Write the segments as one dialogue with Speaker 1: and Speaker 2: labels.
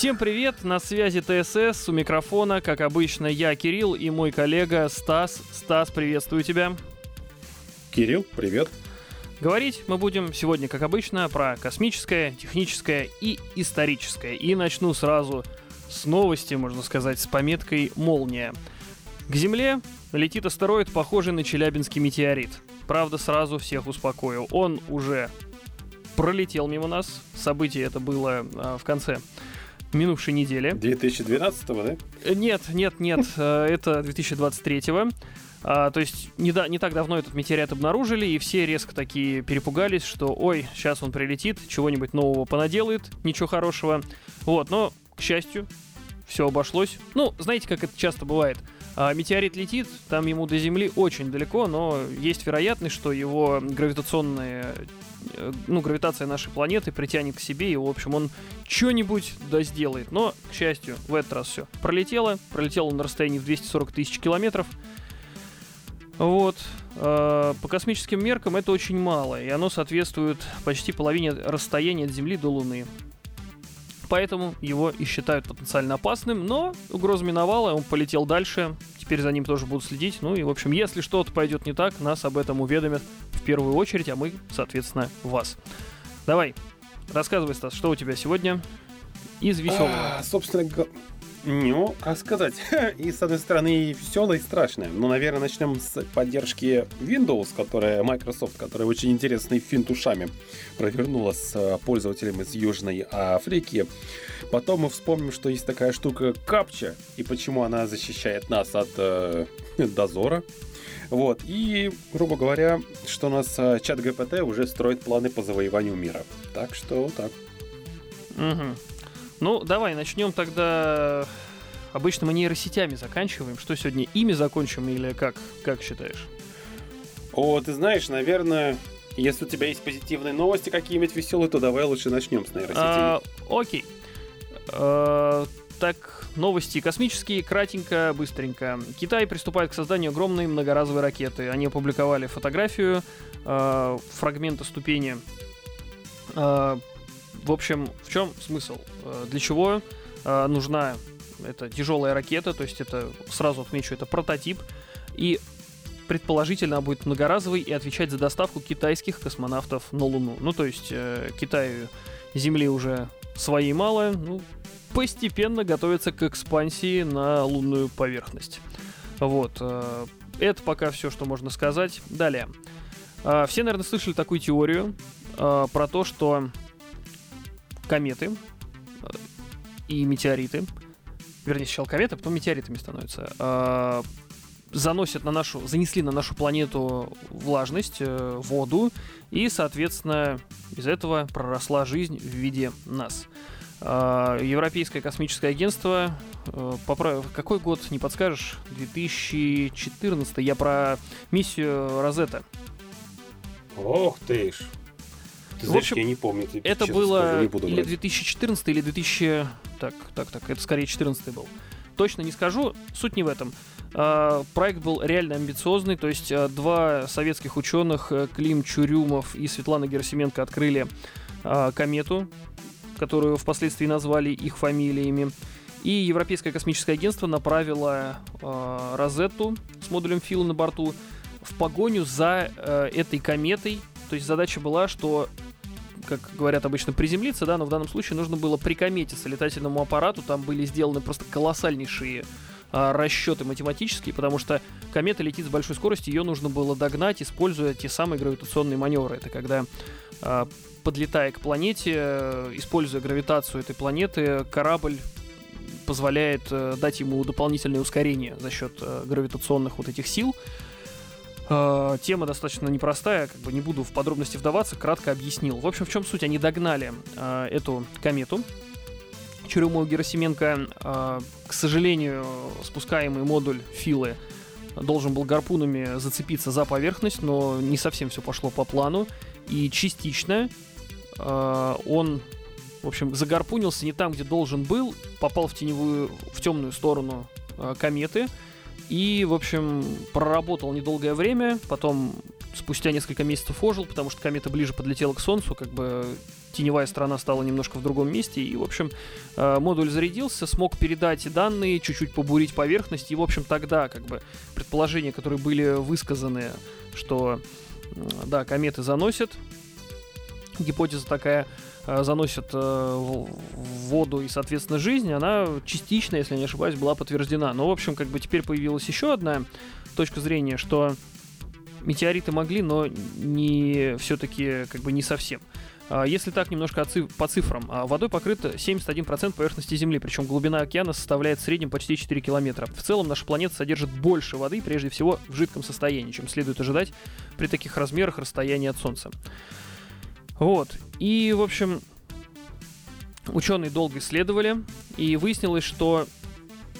Speaker 1: Всем привет, на связи ТСС, у микрофона, как обычно, я Кирилл и мой коллега Стас. Стас, приветствую тебя.
Speaker 2: Кирилл, привет.
Speaker 1: Говорить мы будем сегодня, как обычно, про космическое, техническое и историческое. И начну сразу с новости, можно сказать, с пометкой «Молния». К Земле летит астероид, похожий на Челябинский метеорит. Правда, сразу всех успокою. Он уже пролетел мимо нас. Событие это было а, в конце минувшей недели.
Speaker 2: 2012-го, да?
Speaker 1: Э, Нет, нет, нет, э, это 2023-го. А, то есть не, да, не так давно этот метеорит обнаружили, и все резко такие перепугались, что ой, сейчас он прилетит, чего-нибудь нового понаделает, ничего хорошего. Вот, но, к счастью, все обошлось. Ну, знаете, как это часто бывает. А, метеорит летит, там ему до Земли очень далеко, но есть вероятность, что его гравитационные э, ну, гравитация нашей планеты притянет к себе, и, в общем, он что-нибудь да сделает. Но, к счастью, в этот раз все пролетело. Пролетело на расстоянии в 240 тысяч километров. Вот. Э, По космическим меркам это очень мало, и оно соответствует почти половине расстояния от Земли до Луны. Поэтому его и считают потенциально опасным, но угроза миновала, он полетел дальше, теперь за ним тоже будут следить. Ну и, в общем, если что-то пойдет не так, нас об этом уведомят в первую очередь, а мы, соответственно, вас. Давай, рассказывай, Стас, что у тебя сегодня из веселого?
Speaker 2: А, собственно, ну, как сказать, и с одной стороны и веселое, и страшное. Ну, наверное, начнем с поддержки Windows, которая Microsoft, которая очень интересный финт ушами провернула с э, пользователем из Южной Африки. Потом мы вспомним, что есть такая штука капча, и почему она защищает нас от э, дозора. Вот, и, грубо говоря, что у нас э, чат ГПТ уже строит планы по завоеванию мира. Так что вот так.
Speaker 1: Мгм. Ну, давай, начнем тогда... Обычно мы нейросетями заканчиваем. Что сегодня, ими закончим или как? Как считаешь?
Speaker 2: О, ты знаешь, наверное, если у тебя есть позитивные новости какие-нибудь веселые, то давай лучше начнем с нейросетей.
Speaker 1: А, окей. А, так, новости космические, кратенько, быстренько. Китай приступает к созданию огромной многоразовой ракеты. Они опубликовали фотографию а, фрагмента ступени. А, в общем, в чем смысл? А, Для чего а, нужна эта тяжелая ракета? То есть это, сразу отмечу, это прототип. И предположительно будет многоразовой и отвечать за доставку китайских космонавтов на Луну. Ну, то есть э, Китаю Земли уже своей мало, ну, постепенно готовится к экспансии на лунную поверхность. Вот. э, Это пока все, что можно сказать. Далее. Все, наверное, слышали такую теорию э, про то, что кометы э, и метеориты, вернее, сначала кометы, а потом метеоритами становятся, э, заносят на нашу, занесли на нашу планету влажность, э, воду, и, соответственно, из этого проросла жизнь в виде нас. Европейское космическое агентство, какой год, не подскажешь? 2014, я про миссию Розетта.
Speaker 2: Ох ты ж. Ты
Speaker 1: В
Speaker 2: знаешь,
Speaker 1: общем,
Speaker 2: я не помню. тебе
Speaker 1: Это было
Speaker 2: скажу, не буду
Speaker 1: или
Speaker 2: врать.
Speaker 1: 2014, или 2000... Так, так, так, это скорее 14 был. Точно не скажу, суть не в этом. А, Проект был реально амбициозный, то есть а, два советских ученых, э, Клим Чурюмов и Светлана Герасименко, открыли а, комету, которую впоследствии назвали их фамилиями. И Европейское космическое агентство направило а, Розетту с модулем Фила на борту в погоню за э, этой кометой. То есть задача была, что как говорят обычно, приземлиться, да, но в данном случае нужно было прикометиться летательному аппарату, там были сделаны просто колоссальнейшие а, расчеты математические, потому что комета летит с большой скоростью, ее нужно было догнать, используя те самые гравитационные маневры. Это когда, а, подлетая к планете, используя гравитацию этой планеты, корабль позволяет э, дать ему дополнительное ускорение за счет э, гравитационных вот этих сил. Э, Тема достаточно непростая, как бы не буду в подробности вдаваться, кратко объяснил. В общем, в чем суть? Они догнали э, эту комету. Чурюмова Герасименко, э, к сожалению, спускаемый модуль Филы должен был гарпунами зацепиться за поверхность, но не совсем все пошло по плану. И частично э, он, в общем, загарпунился не там, где должен был, попал в теневую, в темную сторону э, кометы. И, в общем, проработал недолгое время, потом спустя несколько месяцев ожил, потому что комета ближе подлетела к Солнцу, как бы теневая сторона стала немножко в другом месте, и, в общем, э, модуль зарядился, смог передать данные, чуть-чуть побурить поверхность, и, в общем, тогда, как бы, предположения, которые были высказаны, что, да, кометы заносят, гипотеза такая, заносят э, воду и, соответственно, жизнь, она частично, если не ошибаюсь, была подтверждена. Но, в общем, как бы теперь появилась еще одна точка зрения, что метеориты могли, но не все-таки как бы не совсем. А, если так немножко по цифрам, а, водой покрыт 71% поверхности Земли, причем глубина океана составляет в среднем почти 4 километра. В целом наша планета содержит больше воды, прежде всего в жидком состоянии, чем следует ожидать при таких размерах расстояния от Солнца. Вот. И, в общем, ученые долго исследовали, и выяснилось, что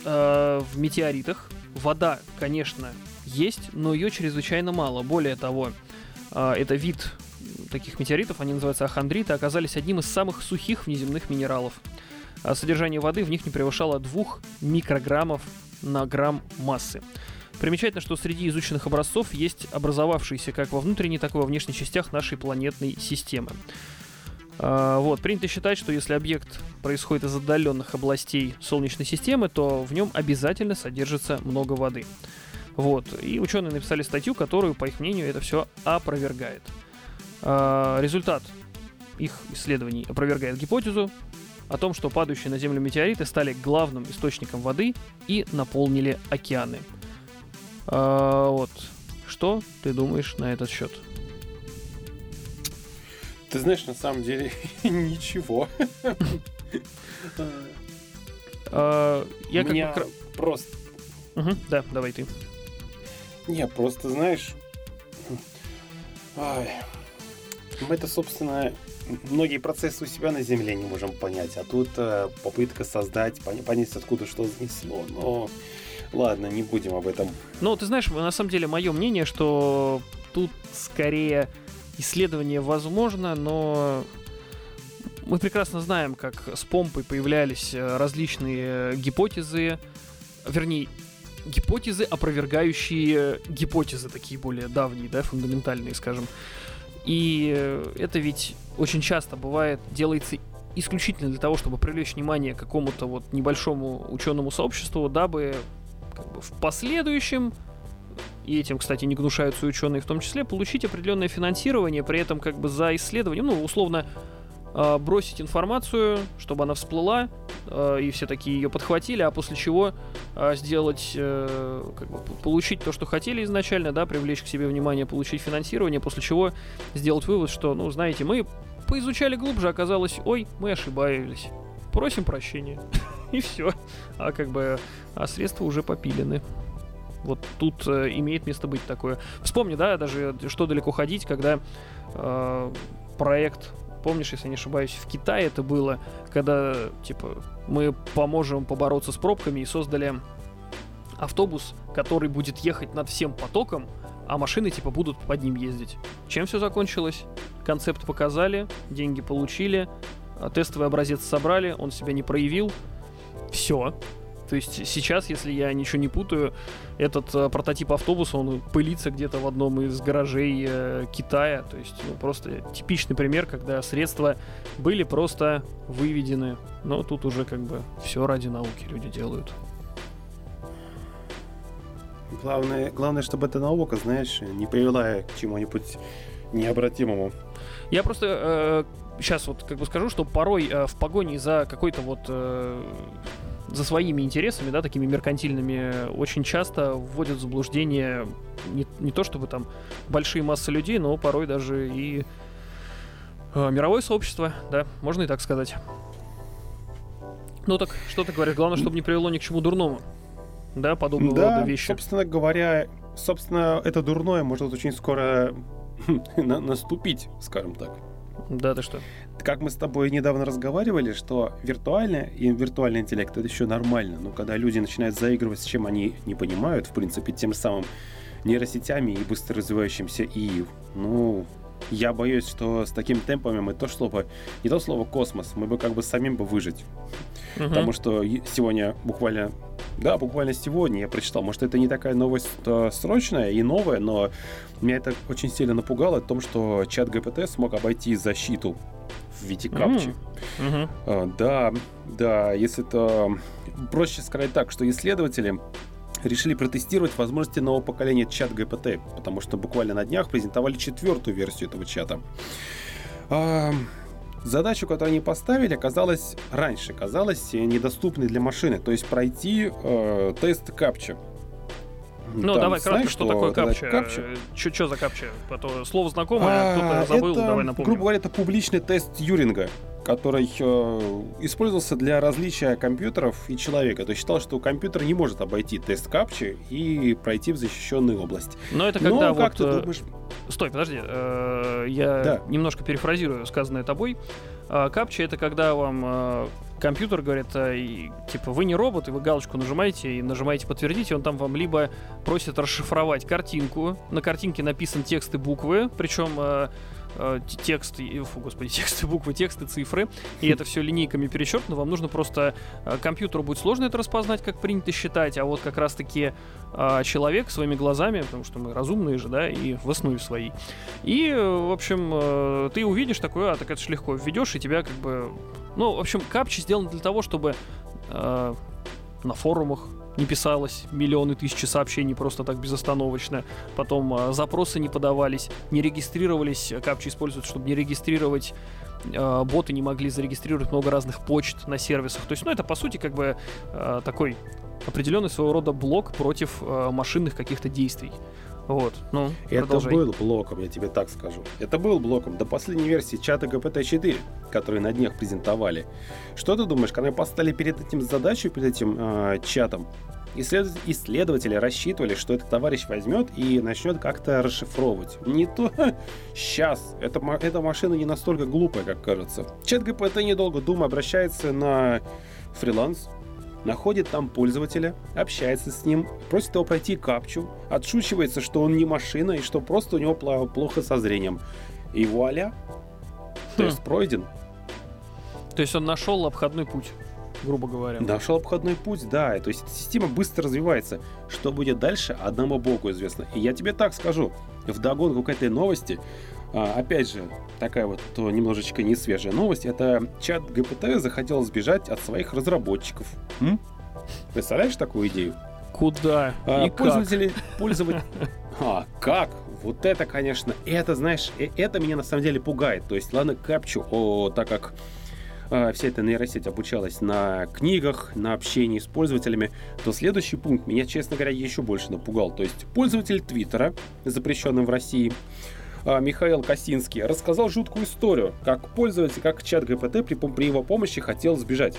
Speaker 1: э, в метеоритах вода, конечно, есть, но ее чрезвычайно мало. Более того, а, это вид таких метеоритов, они называются ахондриты, оказались одним из самых сухих внеземных минералов. А содержание воды в них не превышало 2 микрограммов на грамм массы. Примечательно, что среди изученных образцов есть образовавшиеся как во внутренней, так и во внешних частях нашей планетной системы. А, вот, принято считать, что если объект происходит из отдаленных областей Солнечной системы, то в нем обязательно содержится много воды. Вот. И ученые написали статью, которую, по их мнению, это все опровергает. А, результат их исследований опровергает гипотезу о том, что падающие на Землю метеориты стали главным источником воды и наполнили океаны. А, вот. Что ты думаешь на этот счет?
Speaker 2: Ты знаешь, на самом деле ничего.
Speaker 1: А, я
Speaker 2: как просто.
Speaker 1: Да, давай ты.
Speaker 2: Не, просто знаешь... Мы это, собственно, многие процессы у себя на Земле не можем понять, а тут э, попытка создать, понять, откуда что занесло, но... Ладно, не будем об этом.
Speaker 1: Ну, ты знаешь, на самом деле, мое мнение, что тут скорее исследование возможно, но мы прекрасно знаем, как с помпой появлялись э, различные гипотезы, вернее, гипотезы, опровергающие гипотезы, такие более давние, да, фундаментальные, скажем. И это ведь очень часто бывает, делается исключительно для того, чтобы привлечь внимание к какому-то вот небольшому ученому сообществу, дабы в последующем и этим, кстати, не гнушаются ученые в том числе, получить определенное финансирование, при этом как бы за исследование, ну, условно, э, бросить информацию, чтобы она всплыла, э, и все такие ее подхватили, а после чего э, сделать, э, как бы, получить то, что хотели изначально, да, привлечь к себе внимание, получить финансирование, после чего сделать вывод, что, ну, знаете, мы поизучали глубже, оказалось, ой, мы ошибались. Просим прощения. и все. А как бы, а средства уже попилены. Вот тут э, имеет место быть такое. Вспомни, да, даже что далеко ходить, когда э, проект помнишь, если не ошибаюсь, в Китае это было, когда, типа, мы поможем побороться с пробками и создали автобус, который будет ехать над всем потоком, а машины, типа, будут под ним ездить. Чем все закончилось? Концепт показали, деньги получили, а тестовый образец собрали, он себя не проявил. Все, то есть сейчас, если я ничего не путаю, этот э, прототип автобуса, он пылится где-то в одном из гаражей э, Китая. То есть, ну, просто типичный пример, когда средства были просто выведены. Но тут уже как бы все ради науки люди делают.
Speaker 2: Главное, главное, чтобы эта наука, знаешь, не привела к чему-нибудь необратимому.
Speaker 1: Я просто э, сейчас вот как бы скажу, что порой э, в погоне за какой-то вот э, за своими интересами, да, такими меркантильными, очень часто вводят в заблуждение не, не то чтобы там большие массы людей, но порой даже и э, мировое сообщество, да, можно и так сказать. Ну так, что ты говоришь? Главное, чтобы не привело ни к чему дурному. Да, подобного
Speaker 2: да,
Speaker 1: рода вещи.
Speaker 2: собственно говоря, собственно, это дурное может очень скоро наступить, скажем так.
Speaker 1: Да, ты что?
Speaker 2: Как мы с тобой недавно разговаривали, что виртуальный и виртуальный интеллект это еще нормально, но когда люди начинают заигрывать с чем они не понимают, в принципе, тем самым нейросетями и быстро развивающимся и, ну, я боюсь, что с таким темпами мы то слово, не то слово космос, мы бы как бы самим бы выжить. Угу. Потому что сегодня буквально, да, буквально сегодня я прочитал, может, это не такая новость а, срочная и новая, но меня это очень сильно напугало о том, что чат ГПТ смог обойти защиту в виде капчи. Mm-hmm. Да, да, если это проще сказать так, что исследователи решили протестировать возможности нового поколения чат ГПТ, потому что буквально на днях презентовали четвертую версию этого чата. Задачу, которую они поставили, оказалась раньше, казалась недоступной для машины, то есть пройти э, тест капча.
Speaker 1: Ну, Там, давай кратко, что, что такое капча? капча? Что за капча? А слово знакомое, а, кто-то забыл,
Speaker 2: это,
Speaker 1: давай напомним.
Speaker 2: Грубо говоря, это публичный тест Юринга который э, использовался для различия компьютеров и человека. То есть считал, что компьютер не может обойти тест капчи и пройти в защищенную область.
Speaker 1: Но это когда Но, вот... Как ты э, думаешь... Стой, подожди. Э, я да. немножко перефразирую сказанное тобой. Э, капча это когда вам э, компьютер говорит, и, типа, вы не робот, и вы галочку нажимаете и нажимаете подтвердить, и он там вам либо просит расшифровать картинку, на картинке написан текст и буквы, причем э, э, текст, фу, господи, тексты, буквы, тексты, цифры, и это все линейками перечеркнуто, вам нужно просто, э, компьютеру будет сложно это распознать, как принято считать, а вот как раз-таки э, человек своими глазами, потому что мы разумные же, да, и в основе своей. И, э, в общем, э, ты увидишь такое, а так это же легко введешь, и тебя как бы... Ну, в общем, капчи сделаны для того, чтобы э, на форумах не писалось миллионы тысячи сообщений просто так безостановочно. Потом э, запросы не подавались, не регистрировались. Капчи используют, чтобы не регистрировать э, боты не могли зарегистрировать много разных почт на сервисах. То есть, ну, это по сути как бы э, такой определенный своего рода блок против э, машинных каких-то действий. Вот, ну,
Speaker 2: Это продолжай. был блоком, я тебе так скажу. Это был блоком до последней версии чата GPT-4, который на днях презентовали. Что ты думаешь, когда поставили перед этим задачу, перед этим э, чатом, Исслед... Исследователи рассчитывали, что этот товарищ возьмет и начнет как-то расшифровывать. Не то. Сейчас. Эта, эта машина не настолько глупая, как кажется. Чат ГПТ, недолго думая, обращается на фриланс, находит там пользователя, общается с ним, просит его пройти капчу, отшучивается, что он не машина и что просто у него плохо со зрением. И вуаля, тест хм. пройден.
Speaker 1: То есть он нашел обходной путь грубо говоря.
Speaker 2: Нашел обходной путь, да. То есть система быстро развивается. Что будет дальше, одному богу известно. И я тебе так скажу, в догонку к этой новости, а, опять же, такая вот то немножечко не свежая новость, это чат ГПТ захотел сбежать от своих разработчиков. М? Представляешь такую идею?
Speaker 1: Куда?
Speaker 2: А, И пользователи, как? пользователи... А, как? Вот это, конечно, это, знаешь, э, это меня на самом деле пугает. То есть, ладно, капчу, о, так как э, вся эта нейросеть обучалась на книгах, на общении с пользователями, то следующий пункт меня, честно говоря, еще больше напугал. То есть пользователь Твиттера, запрещенный в России, Михаил Косинский, рассказал жуткую историю, как пользователь, как чат ГПТ при, при его помощи хотел сбежать.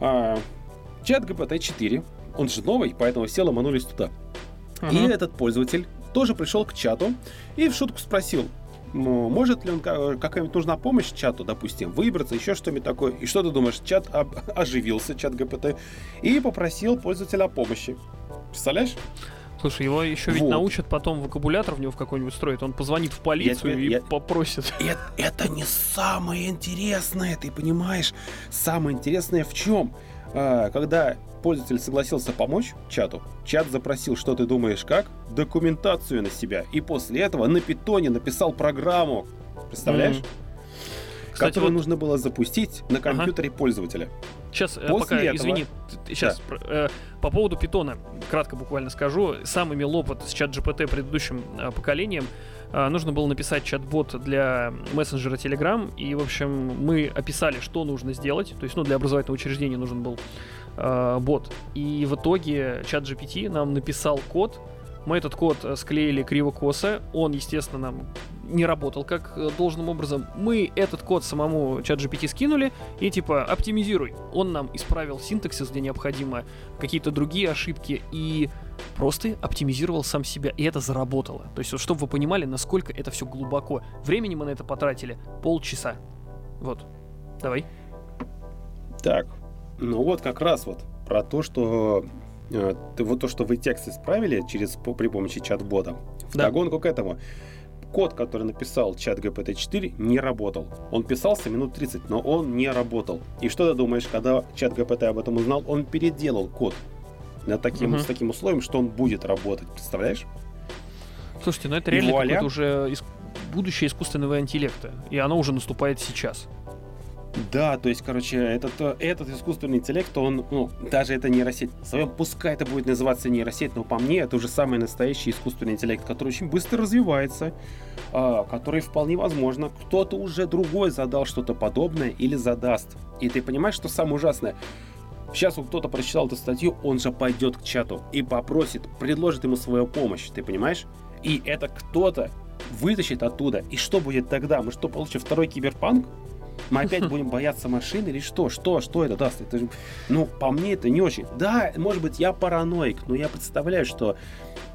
Speaker 2: А, чат ГПТ 4, он же новый, поэтому все ломанулись туда. Uh-huh. И этот пользователь тоже пришел к чату и в шутку спросил, ну, может ли он, какая-нибудь нужна помощь чату, допустим, выбраться, еще что-нибудь такое. И что ты думаешь, чат об, оживился, чат ГПТ, и попросил пользователя о помощи. Представляешь?
Speaker 1: Слушай, его еще ведь вот. научат потом вокабулятор в него в какой-нибудь строить. Он позвонит в полицию тебе, и я... попросит.
Speaker 2: Это, это не самое интересное, ты понимаешь? Самое интересное в чем? А, когда пользователь согласился помочь чату, чат запросил, что ты думаешь как, документацию на себя, и после этого на питоне написал программу. Представляешь? Mm-hmm. Кстати, которую вот... нужно было запустить на компьютере ага. пользователя.
Speaker 1: Сейчас, э, После пока, этого... извини, сейчас да. э, по поводу питона, кратко буквально скажу. Сам имел опыт с чат GPT предыдущим э, поколением. Э, нужно было написать чат-бот для мессенджера Telegram, и, в общем, мы описали, что нужно сделать. То есть, ну, для образовательного учреждения нужен был э, бот. И в итоге чат GPT нам написал код, мы этот код э, склеили криво-косо, он, естественно, нам не работал как э, должным образом. Мы этот код самому чат GPT скинули и типа оптимизируй. Он нам исправил синтаксис, где необходимо, какие-то другие ошибки и просто оптимизировал сам себя, и это заработало. То есть, вот, чтобы вы понимали, насколько это все глубоко. Времени мы на это потратили полчаса. Вот. Давай.
Speaker 2: Так, ну вот как раз вот про то, что э, вот то, что вы текст исправили через при помощи чат-бота. В да. к этому код, который написал чат GPT-4, не работал. Он писался минут 30, но он не работал. И что ты думаешь, когда чат GPT об этом узнал, он переделал код на таким, угу. с таким условием, что он будет работать, представляешь?
Speaker 1: Слушайте, ну это реально уже иск... будущее искусственного интеллекта, и оно уже наступает сейчас.
Speaker 2: Да, то есть, короче, этот, этот искусственный интеллект, он, ну, даже это нейросеть, своем, пускай это будет называться нейросеть, но по мне это уже самый настоящий искусственный интеллект, который очень быстро развивается, э, который вполне возможно, кто-то уже другой задал что-то подобное или задаст. И ты понимаешь, что самое ужасное? Сейчас вот кто-то прочитал эту статью, он же пойдет к чату и попросит, предложит ему свою помощь, ты понимаешь? И это кто-то вытащит оттуда. И что будет тогда? Мы что, получим второй киберпанк? Мы опять будем бояться машин или что? Что? Что это даст? Это, ну, по мне это не очень. Да, может быть, я параноик, но я представляю, что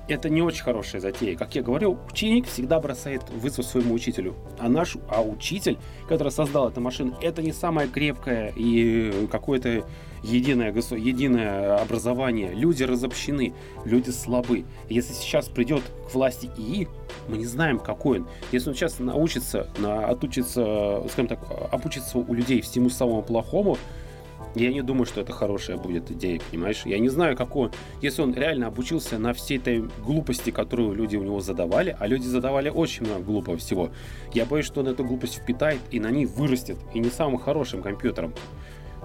Speaker 2: это не очень хорошая затея. Как я говорил, ученик всегда бросает вызов своему учителю. А наш, а учитель, который создал эту машину, это не самое крепкое и какое-то единое, единое образование. Люди разобщены, люди слабы. Если сейчас придет к власти ИИ, мы не знаем, какой он. Если он сейчас научится, на, отучится, скажем так, обучится у людей всему самому плохому, я не думаю, что это хорошая будет идея, понимаешь? Я не знаю, какой... Если он реально обучился на всей этой глупости, которую люди у него задавали, а люди задавали очень много глупого всего, я боюсь, что он эту глупость впитает и на ней вырастет, и не самым хорошим компьютером.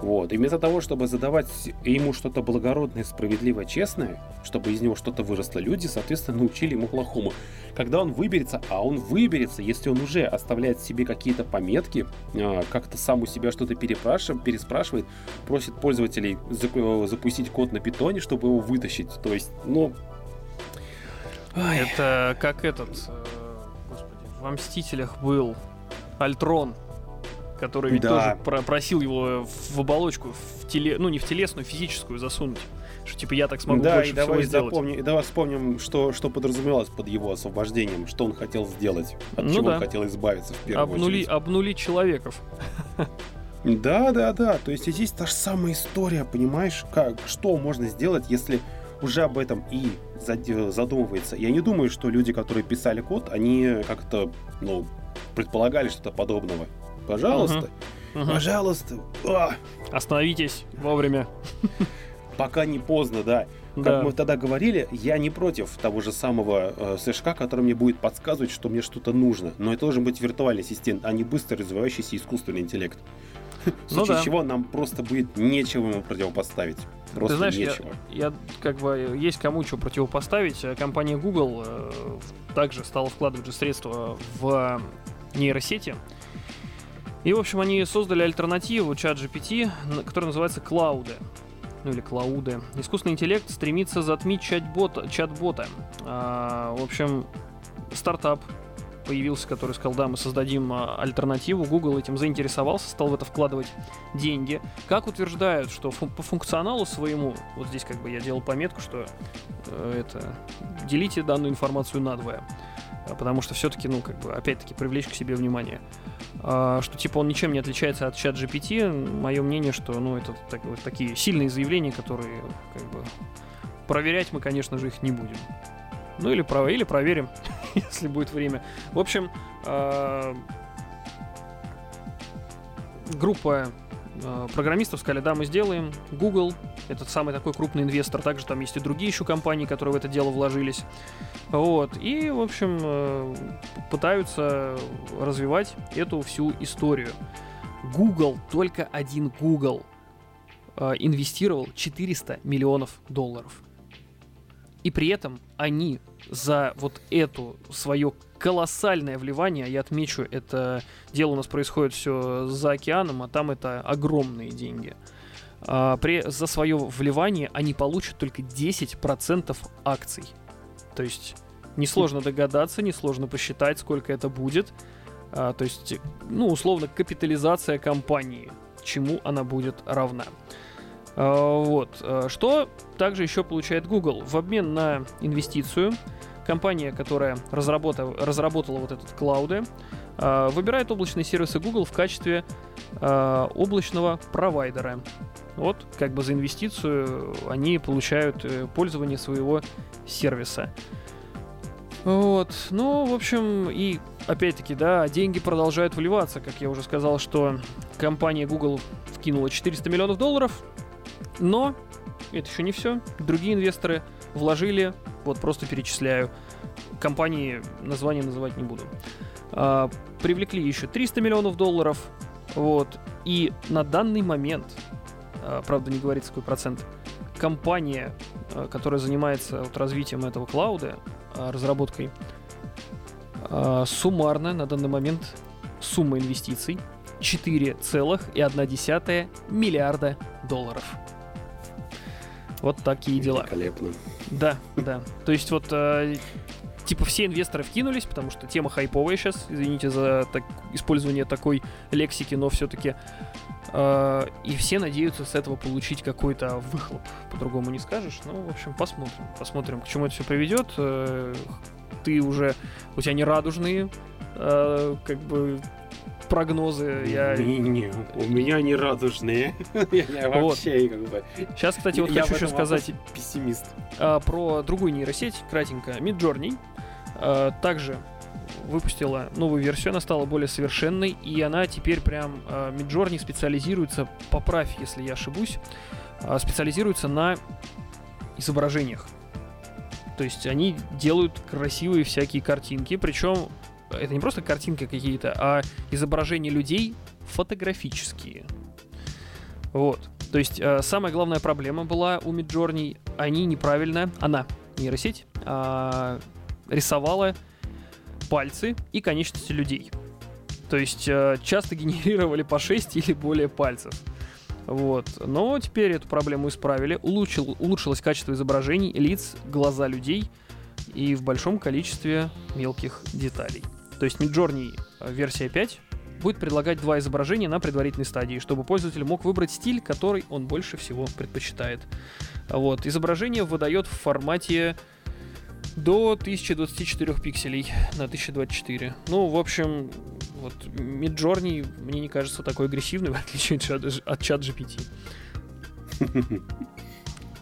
Speaker 2: Вот. И вместо того, чтобы задавать ему что-то благородное, справедливое, честное, чтобы из него что-то выросло, люди, соответственно, научили ему плохому. Когда он выберется, а он выберется, если он уже оставляет себе какие-то пометки, а, как-то сам у себя что-то переспрашивает, просит пользователей запустить код на питоне, чтобы его вытащить. То есть, ну...
Speaker 1: Это как этот... Э, господи, во «Мстителях» был Альтрон, который ведь да. тоже про просил его в оболочку, в теле, ну не в телесную, физическую засунуть. Что типа я так смогу
Speaker 2: да,
Speaker 1: больше
Speaker 2: и давай
Speaker 1: всего
Speaker 2: запомним,
Speaker 1: сделать.
Speaker 2: И давай вспомним, что, что подразумевалось под его освобождением, что он хотел сделать, от ну чего да. он хотел избавиться в первую
Speaker 1: обнули,
Speaker 2: очередь.
Speaker 1: Обнулить человеков.
Speaker 2: Да, да, да. То есть здесь та же самая история, понимаешь, как, что можно сделать, если уже об этом и задумывается. Я не думаю, что люди, которые писали код, они как-то, ну, предполагали что-то подобного. Пожалуйста. Угу. Пожалуйста.
Speaker 1: А. Остановитесь вовремя.
Speaker 2: Пока не поздно, да. Как да. мы тогда говорили, я не против того же самого э, СШК, который мне будет подсказывать, что мне что-то нужно. Но это должен быть виртуальный ассистент, а не быстро развивающийся искусственный интеллект. В ну случае да. чего нам просто будет нечего ему противопоставить. Просто
Speaker 1: Ты знаешь,
Speaker 2: нечего.
Speaker 1: Я, я как бы есть кому что противопоставить. Компания Google э, также стала вкладывать же средства в нейросети. И, в общем, они создали альтернативу чат GPT, которая называется Клауды. Ну или Клауды. Искусственный интеллект стремится затмить чат-бота. чат-бота. А, в общем, стартап появился, который сказал, да, мы создадим а, альтернативу. Google этим заинтересовался, стал в это вкладывать деньги. Как утверждают, что фу- по функционалу своему, вот здесь как бы я делал пометку, что э, это делите данную информацию надвое. Потому что все-таки, ну, как бы, опять-таки, привлечь к себе внимание. А, что, типа, он ничем не отличается от чат GPT, мое мнение, что, ну, это так, вот, такие сильные заявления, которые, как бы, проверять мы, конечно же, их не будем. Ну, или, про, или проверим, если будет время. В общем, а, группа а, программистов сказали, да, мы сделаем. Google, этот самый такой крупный инвестор, также там есть и другие еще компании, которые в это дело вложились. Вот. И, в общем, э, пытаются развивать эту всю историю. Google, только один Google, э, инвестировал 400 миллионов долларов. И при этом они за вот эту свое колоссальное вливание, я отмечу, это дело у нас происходит все за океаном, а там это огромные деньги. А, при, за свое вливание они получат только 10% акций. То есть несложно догадаться, несложно посчитать, сколько это будет. А, то есть, ну, условно, капитализация компании, чему она будет равна. А, вот. А, что также еще получает Google? В обмен на инвестицию компания, которая разработала, разработала вот этот клауды, а, выбирает облачные сервисы Google в качестве облачного провайдера. Вот, как бы за инвестицию они получают э, пользование своего сервиса. Вот, ну, в общем, и опять-таки, да, деньги продолжают вливаться, как я уже сказал, что компания Google вкинула 400 миллионов долларов, но это еще не все. Другие инвесторы вложили, вот просто перечисляю, компании название называть не буду, а, привлекли еще 300 миллионов долларов, вот, и на данный момент, а, правда не говорится какой процент, компания, а, которая занимается вот, развитием этого клауда, а, разработкой, а, суммарно на данный момент сумма инвестиций 4,1 миллиарда долларов. Вот такие дела.
Speaker 2: Великолепно.
Speaker 1: Да, да. То есть вот э, типа все инвесторы вкинулись, потому что тема хайповая сейчас, извините за так, использование такой лексики, но все-таки э, и все надеются с этого получить какой-то выхлоп, по-другому не скажешь. Ну, в общем, посмотрим, посмотрим, к чему это все приведет. Э, ты уже, у тебя не радужные, э, как бы прогнозы. Я...
Speaker 2: Не-не, у меня не радужные. Я
Speaker 1: Вот.
Speaker 2: вообще как бы...
Speaker 1: Сейчас, кстати, вот
Speaker 2: я
Speaker 1: хочу еще сказать
Speaker 2: пессимист.
Speaker 1: а, про другую нейросеть, кратенько. Midjourney а, также выпустила новую версию, она стала более совершенной, и она теперь прям... а, Midjourney специализируется, поправь, если я ошибусь, специализируется на изображениях. То есть они делают красивые всякие картинки, причем это не просто картинки какие-то, а изображения людей фотографические. Вот. То есть э, самая главная проблема была у Midjourney, они неправильно, она, нейросеть, а, рисовала пальцы и конечности людей. То есть э, часто генерировали по 6 или более пальцев. Вот. Но теперь эту проблему исправили. Улучшил, улучшилось качество изображений, лиц, глаза людей и в большом количестве мелких деталей. То есть Midjourney э, версия 5 будет предлагать два изображения на предварительной стадии, чтобы пользователь мог выбрать стиль, который он больше всего предпочитает. Вот. Изображение выдает в формате до 1024 пикселей на 1024. Ну, в общем, вот Midjourney мне не кажется такой агрессивной, в отличие от от чат GPT.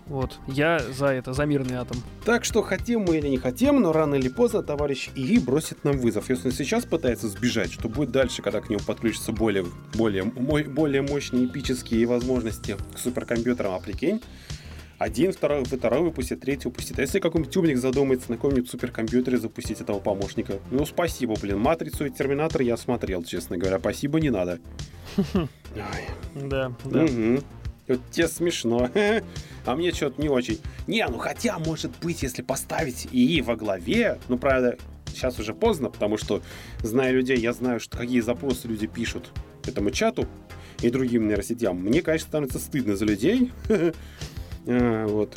Speaker 1: Вот, я за это, за мирный атом.
Speaker 2: Так что хотим мы или не хотим, но рано или поздно товарищ ИИ бросит нам вызов. Если он сейчас пытается сбежать, что будет дальше, когда к нему подключатся более, более, более мощные эпические возможности к суперкомпьютерам, а прикинь, один, второй, второй выпустит, третий выпустит. А если какой-нибудь умник задумается на каком-нибудь суперкомпьютере запустить этого помощника? Ну, спасибо, блин. Матрицу и Терминатор я смотрел, честно говоря. Спасибо, не надо.
Speaker 1: Да, да.
Speaker 2: Вот тебе смешно. А мне что-то не очень. Не, ну хотя, может быть, если поставить ИИ во главе, ну, правда, сейчас уже поздно, потому что, зная людей, я знаю, что какие запросы люди пишут этому чату и другим нейросетям. Мне, конечно, становится стыдно за людей. А, Вот.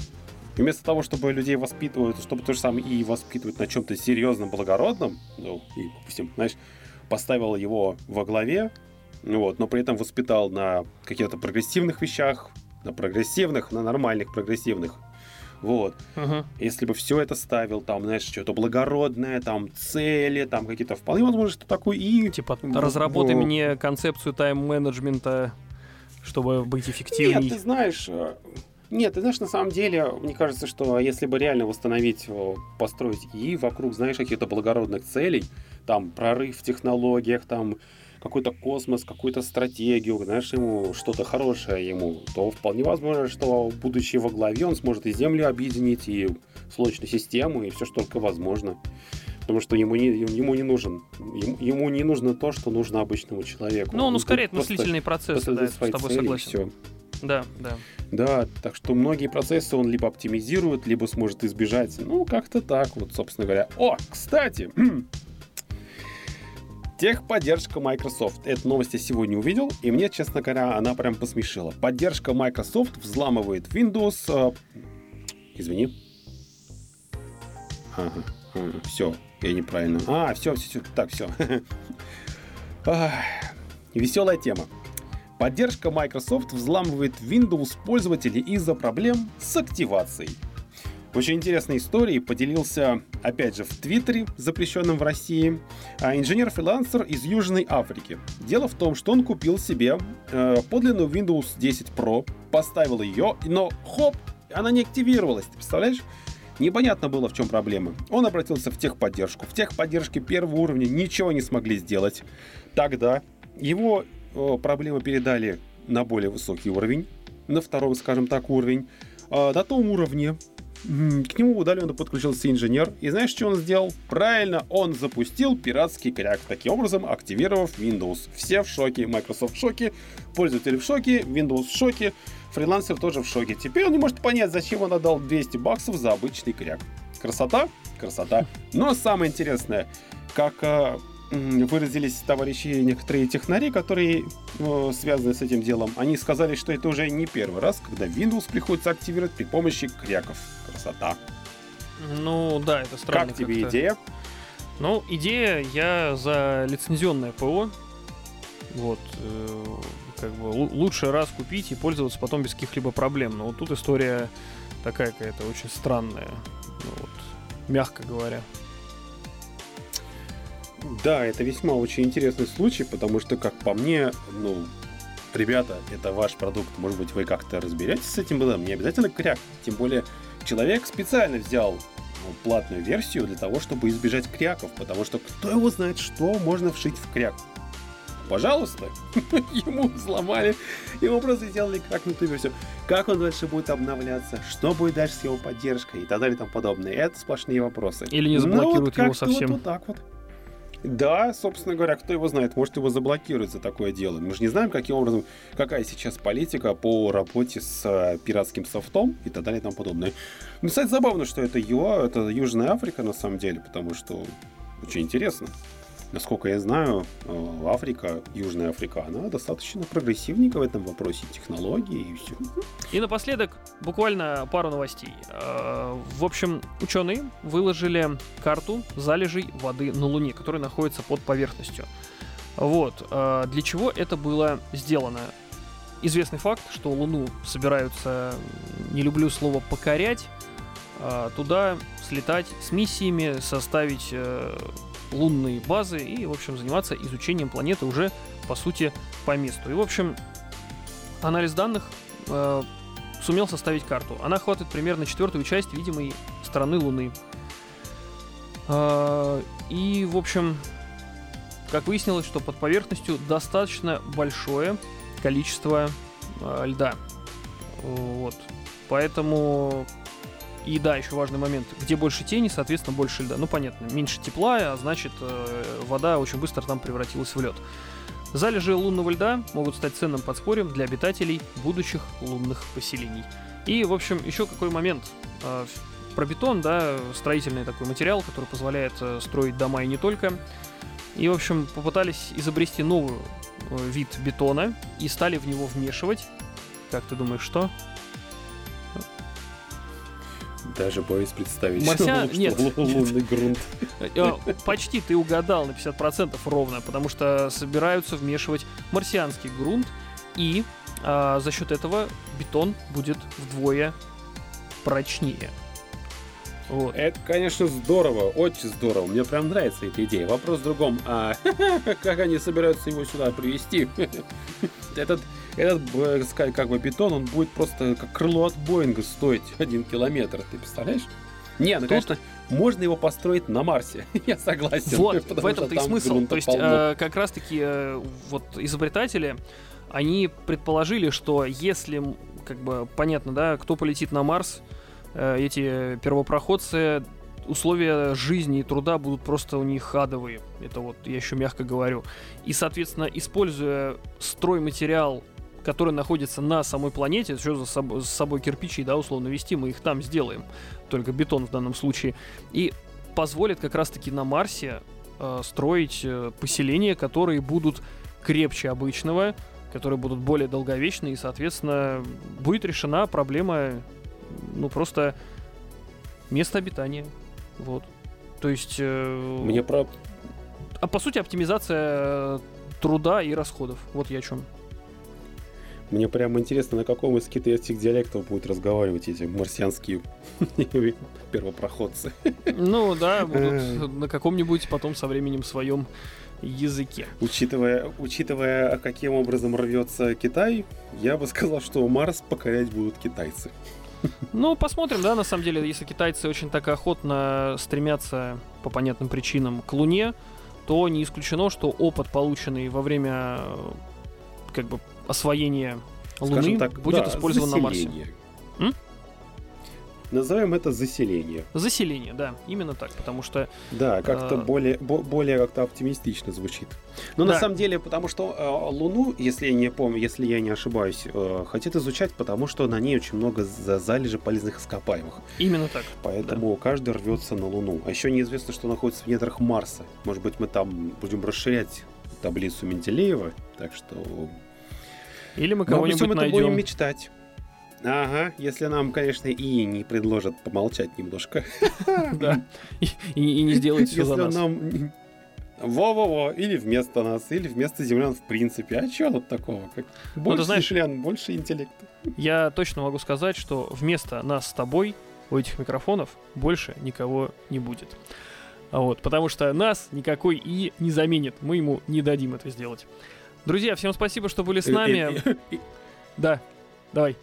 Speaker 2: Вместо того, чтобы людей воспитывают, чтобы то же самое и воспитывать на чем-то серьезном, благородном, ну, и, допустим, знаешь, поставил его во главе, вот, но при этом воспитал на каких-то прогрессивных вещах, на прогрессивных, на нормальных прогрессивных. Вот.
Speaker 1: Ага.
Speaker 2: Если бы все это ставил, там, знаешь, что-то благородное, там, цели, там, какие-то вполне возможно, что такое и...
Speaker 1: Типа, разработай
Speaker 2: в-
Speaker 1: мне концепцию тайм-менеджмента, чтобы быть эффективней.
Speaker 2: Нет, ты знаешь, э, нет, ты знаешь, на самом деле, мне кажется, что если бы реально восстановить, э, построить ИИ вокруг, знаешь, каких-то благородных целей, там, прорыв в технологиях, там, какой-то космос, какую-то стратегию, знаешь, ему что-то хорошее ему, то вполне возможно, что будучи во главе, он сможет и Землю объединить, и Солнечную систему, и все, что только возможно. Потому что ему не, ему не нужен, ему, ему не нужно то, что нужно обычному человеку.
Speaker 1: Ну, он
Speaker 2: тут
Speaker 1: ускоряет
Speaker 2: просто
Speaker 1: мыслительные процессы, да, с тобой согласен.
Speaker 2: всё.
Speaker 1: Да, да.
Speaker 2: Да, так что многие процессы он либо оптимизирует, либо сможет избежать. Ну, как-то так вот, собственно говоря. О, кстати, техподдержка Microsoft. Эту новость я сегодня увидел, и мне, честно говоря, она прям посмешила. Поддержка Microsoft взламывает Windows... э, Извини. Ага, все, я неправильно. А, все, все, все, так, все. Веселая тема. Поддержка Microsoft взламывает Windows пользователей из-за проблем с активацией. Очень интересной историей поделился, опять же, в Твиттере, запрещенном в России, а, инженер-фрилансер из Южной Африки. Дело в том, что он купил себе э, подлинную Windows 10 Pro, поставил ее, но хоп, она не активировалась. Ты представляешь? Непонятно было, в чем проблема. Он обратился в техподдержку. В техподдержке первого уровня ничего не смогли сделать. Тогда его э, проблемы передали на более высокий уровень, на второй, скажем так, уровень. А на том уровне к нему удаленно подключился инженер. И знаешь, что он сделал? Правильно, он запустил пиратский кряк, таким образом активировав Windows. Все в шоке, Microsoft в шоке, пользователи в шоке, Windows в шоке, фрилансер тоже в шоке. Теперь он не может понять, зачем он отдал 200 баксов за обычный кряк. Красота? Красота. Но самое интересное, как а, выразились товарищи некоторые технари, которые э, связаны с этим делом. Они сказали, что это уже не первый раз, когда Windows приходится активировать при помощи кряков. Красота.
Speaker 1: Ну да, это странно.
Speaker 2: Как тебе идея?
Speaker 1: Ну, идея, я за лицензионное ПО. Вот. Э, как бы лучше раз купить и пользоваться потом без каких-либо проблем. Но вот тут история такая какая-то очень странная. Ну, вот, мягко говоря.
Speaker 2: Да, это весьма очень интересный случай, потому что, как по мне, ну, ребята, это ваш продукт, может быть, вы как-то разберетесь с этим было, не обязательно кряк. Тем более, человек специально взял ну, платную версию для того, чтобы избежать кряков, потому что кто его знает, что можно вшить в кряк. Пожалуйста, ему взломали, ему просто сделали кракнутую версию. Как он дальше будет обновляться, что будет дальше с его поддержкой и так далее и тому подобное. Это сплошные вопросы.
Speaker 1: Или не заблокируют ну, вот его совсем. Вот,
Speaker 2: вот так вот. Да, собственно говоря, кто его знает, может его заблокируют за такое дело. Мы же не знаем, каким образом, какая сейчас политика по работе с э, пиратским софтом и так далее и тому подобное. Ну, кстати, забавно, что это ЮА, это Южная Африка на самом деле, потому что очень интересно. Насколько я знаю, э, Африка, Южная Африка, она достаточно прогрессивненько в этом вопросе, технологии и все.
Speaker 1: И напоследок буквально пару новостей. Э, в общем, ученые выложили карту залежей воды на Луне, которая находится под поверхностью. Вот. Э, для чего это было сделано? Известный факт, что Луну собираются, не люблю слово покорять, туда слетать с миссиями, составить лунные базы и, в общем, заниматься изучением планеты уже, по сути, по месту. И, в общем, анализ данных э, сумел составить карту. Она охватывает примерно четвертую часть видимой стороны Луны. Э, и, в общем, как выяснилось, что под поверхностью достаточно большое количество э, льда. Вот. Поэтому и да, еще важный момент. Где больше тени, соответственно, больше льда. Ну, понятно, меньше тепла, а значит, э, вода очень быстро там превратилась в лед. Залежи лунного льда могут стать ценным подспорьем для обитателей будущих лунных поселений. И, в общем, еще какой момент. Э, про бетон, да, строительный такой материал, который позволяет э, строить дома и не только. И, в общем, попытались изобрести новый вид бетона и стали в него вмешивать. Как ты думаешь, что?
Speaker 2: Даже боюсь представить,
Speaker 1: Марсиан... нет,
Speaker 2: лунный грунт.
Speaker 1: Э, почти ты угадал на 50% ровно, потому что собираются вмешивать марсианский грунт, и а, за счет этого бетон будет вдвое прочнее.
Speaker 2: Вот. Это, конечно, здорово, очень здорово. Мне прям нравится эта идея. Вопрос в другом. А как они собираются его сюда привезти? Этот этот как бы бетон, он будет просто как крыло от Боинга стоить один километр, ты представляешь? Не, ну, Тут... конечно, можно его построить на Марсе. Я согласен.
Speaker 1: Вот, в этом-то и смысл. То есть, э, как раз-таки, э, вот изобретатели, они предположили, что если, как бы, понятно, да, кто полетит на Марс, э, эти первопроходцы условия жизни и труда будут просто у них адовые. Это вот я еще мягко говорю. И, соответственно, используя стройматериал которые находятся на самой планете, что за собой, с собой кирпичи, да, условно вести, мы их там сделаем, только бетон в данном случае, и позволит как раз-таки на Марсе э, строить э, поселения, которые будут крепче обычного, которые будут более долговечны, и, соответственно, будет решена проблема, ну, просто места обитания, вот. То есть... Э,
Speaker 2: Мне про...
Speaker 1: А по сути оптимизация э, труда и расходов. Вот я о чем.
Speaker 2: Мне прямо интересно, на каком из китайских диалектов будут разговаривать эти марсианские первопроходцы.
Speaker 1: Ну да, будут на каком-нибудь потом со временем своем языке.
Speaker 2: Учитывая, учитывая, каким образом рвется Китай, я бы сказал, что Марс покорять будут китайцы.
Speaker 1: Ну, посмотрим, да, на самом деле, если китайцы очень так охотно стремятся по понятным причинам к Луне, то не исключено, что опыт, полученный во время э, как бы освоения Луны,
Speaker 2: так,
Speaker 1: будет
Speaker 2: да,
Speaker 1: использован на Марсе.
Speaker 2: заселение.
Speaker 1: М?
Speaker 2: Назовем это заселение.
Speaker 1: Заселение, да, именно так, потому что
Speaker 2: Да, как-то
Speaker 1: А.
Speaker 2: более, бо- более как-то оптимистично звучит. Но
Speaker 1: Да.
Speaker 2: на самом деле, потому что э, Луну, если я не помню, если я не ошибаюсь, э, хотят изучать, потому что на ней очень много за- залежей полезных ископаемых.
Speaker 1: именно так.
Speaker 2: Поэтому каждый рвется на Луну. А еще неизвестно, что находится в недрах Марса. Может быть, мы там будем расширять таблицу Менделеева. Так что...
Speaker 1: Или мы кого-нибудь
Speaker 2: всем это
Speaker 1: найдем.
Speaker 2: будем мечтать. Ага, если нам, конечно, и не предложат помолчать немножко.
Speaker 1: Да. И, не сделать все за нас.
Speaker 2: нам... Во-во-во, или вместо нас, или вместо землян в принципе. А чё тут такого? Как... Больше
Speaker 1: Ну, знаешь-
Speaker 2: землян, больше интеллекта.
Speaker 1: Я точно могу сказать, что вместо нас с тобой у этих микрофонов больше никого не будет. А Вот, потому что нас никакой и не заменит. Мы ему не дадим это сделать. Друзья, всем спасибо, что были с
Speaker 2: Э,
Speaker 1: нами. Да, давай.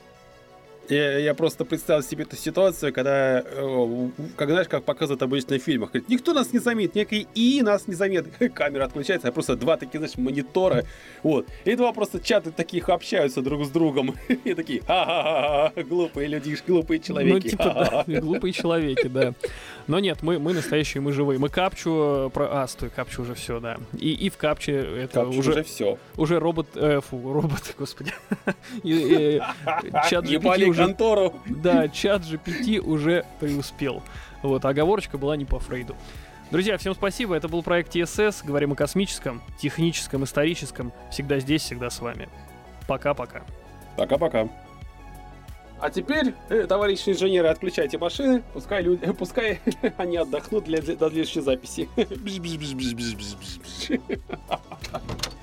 Speaker 2: Я, я просто представил себе эту ситуацию, когда, э, как знаешь, как показывают обычно в фильмах. Говорит, Никто нас не заметит, некий и нас не заметит. Камера отключается, а просто два такие, знаешь, монитора. Вот. И два просто чаты таких общаются друг с другом. И такие, ха-ха-ха, глупые людишки, глупые человеки.
Speaker 1: Ну, типа, да,
Speaker 2: ха-ха-ха».
Speaker 1: глупые человеки, да. Но нет, мы, мы настоящие, мы живые. Мы капчу... э, Про... А, стой, капчу уже все, да. И, и в капче это
Speaker 2: Как
Speaker 1: уже,
Speaker 2: уже все.
Speaker 1: уже робот... э, фу, робот, господи. Чат GPT уже
Speaker 2: контору.
Speaker 1: Да, чат GPT уже преуспел. Вот, а оговорочка была не по Фрейду. Друзья, всем спасибо. Это был проект TSS. Говорим о космическом, техническом, историческом. Всегда здесь, всегда с вами. Пока-пока.
Speaker 2: Пока-пока. А теперь, э, товарищи инженеры, отключайте машины, пускай люди, пускай они отдохнут для, до следующей записи.